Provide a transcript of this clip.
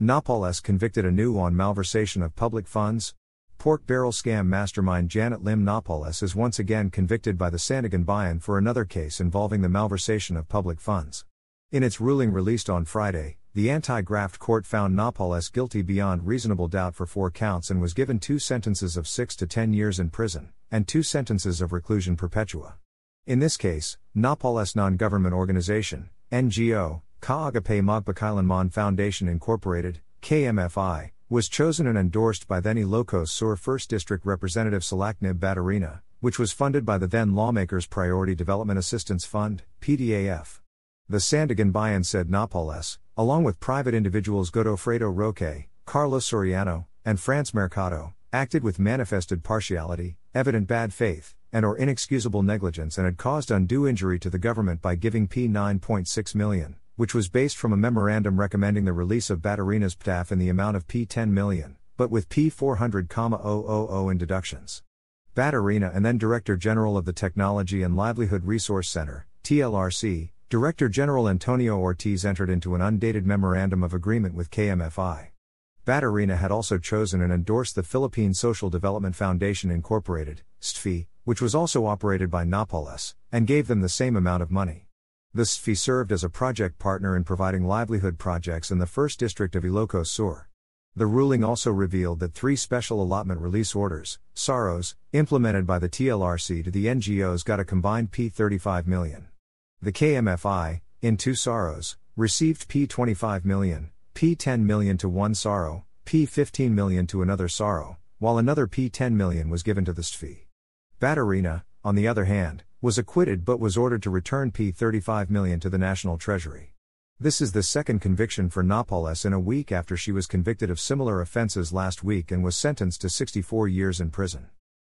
Napoles convicted anew on malversation of public funds. Pork barrel scam mastermind Janet Lim Napoles is once again convicted by the Sandiganbayan for another case involving the malversation of public funds. In its ruling released on Friday, the anti graft court found Napoles guilty beyond reasonable doubt for four counts and was given two sentences of six to ten years in prison, and two sentences of reclusion perpetua. In this case, Napoles non government organization, NGO, Kaagapay Magpakailanman Foundation Incorporated, KMFI, was chosen and endorsed by then Ilocos Sur 1st District Representative Salacnib Baterina, which was funded by the then lawmakers Priority Development Assistance Fund, PDAF. The Sandiganbayan said Napoles, along with private individuals Godofredo Roque, Carlos Soriano, and France Mercado, acted with manifested partiality, evident bad faith, and or inexcusable negligence and had caused undue injury to the government by giving P 9.6 million which was based from a memorandum recommending the release of Baterina's PDAF in the amount of P 10 million, but with P 400,000 in deductions. Baterina and then Director General of the Technology and Livelihood Resource Center, TLRC, Director General Antonio Ortiz entered into an undated memorandum of agreement with KMFI. Baterina had also chosen and endorsed the Philippine Social Development Foundation Incorporated, STFI, which was also operated by Napoles, and gave them the same amount of money. The STFI served as a project partner in providing livelihood projects in the 1st District of Ilocos Sur. The ruling also revealed that three special allotment release orders, SAROs, implemented by the TLRC to the NGOs got a combined P35 million. The KMFI, in two SAROs, received P25 million, P10 million to one SARO, P15 million to another SARO, while another P10 million was given to the STFI. Baterina, on the other hand, was acquitted but was ordered to return P35 million to the National Treasury. This is the second conviction for Napoles in a week after she was convicted of similar offenses last week and was sentenced to 64 years in prison.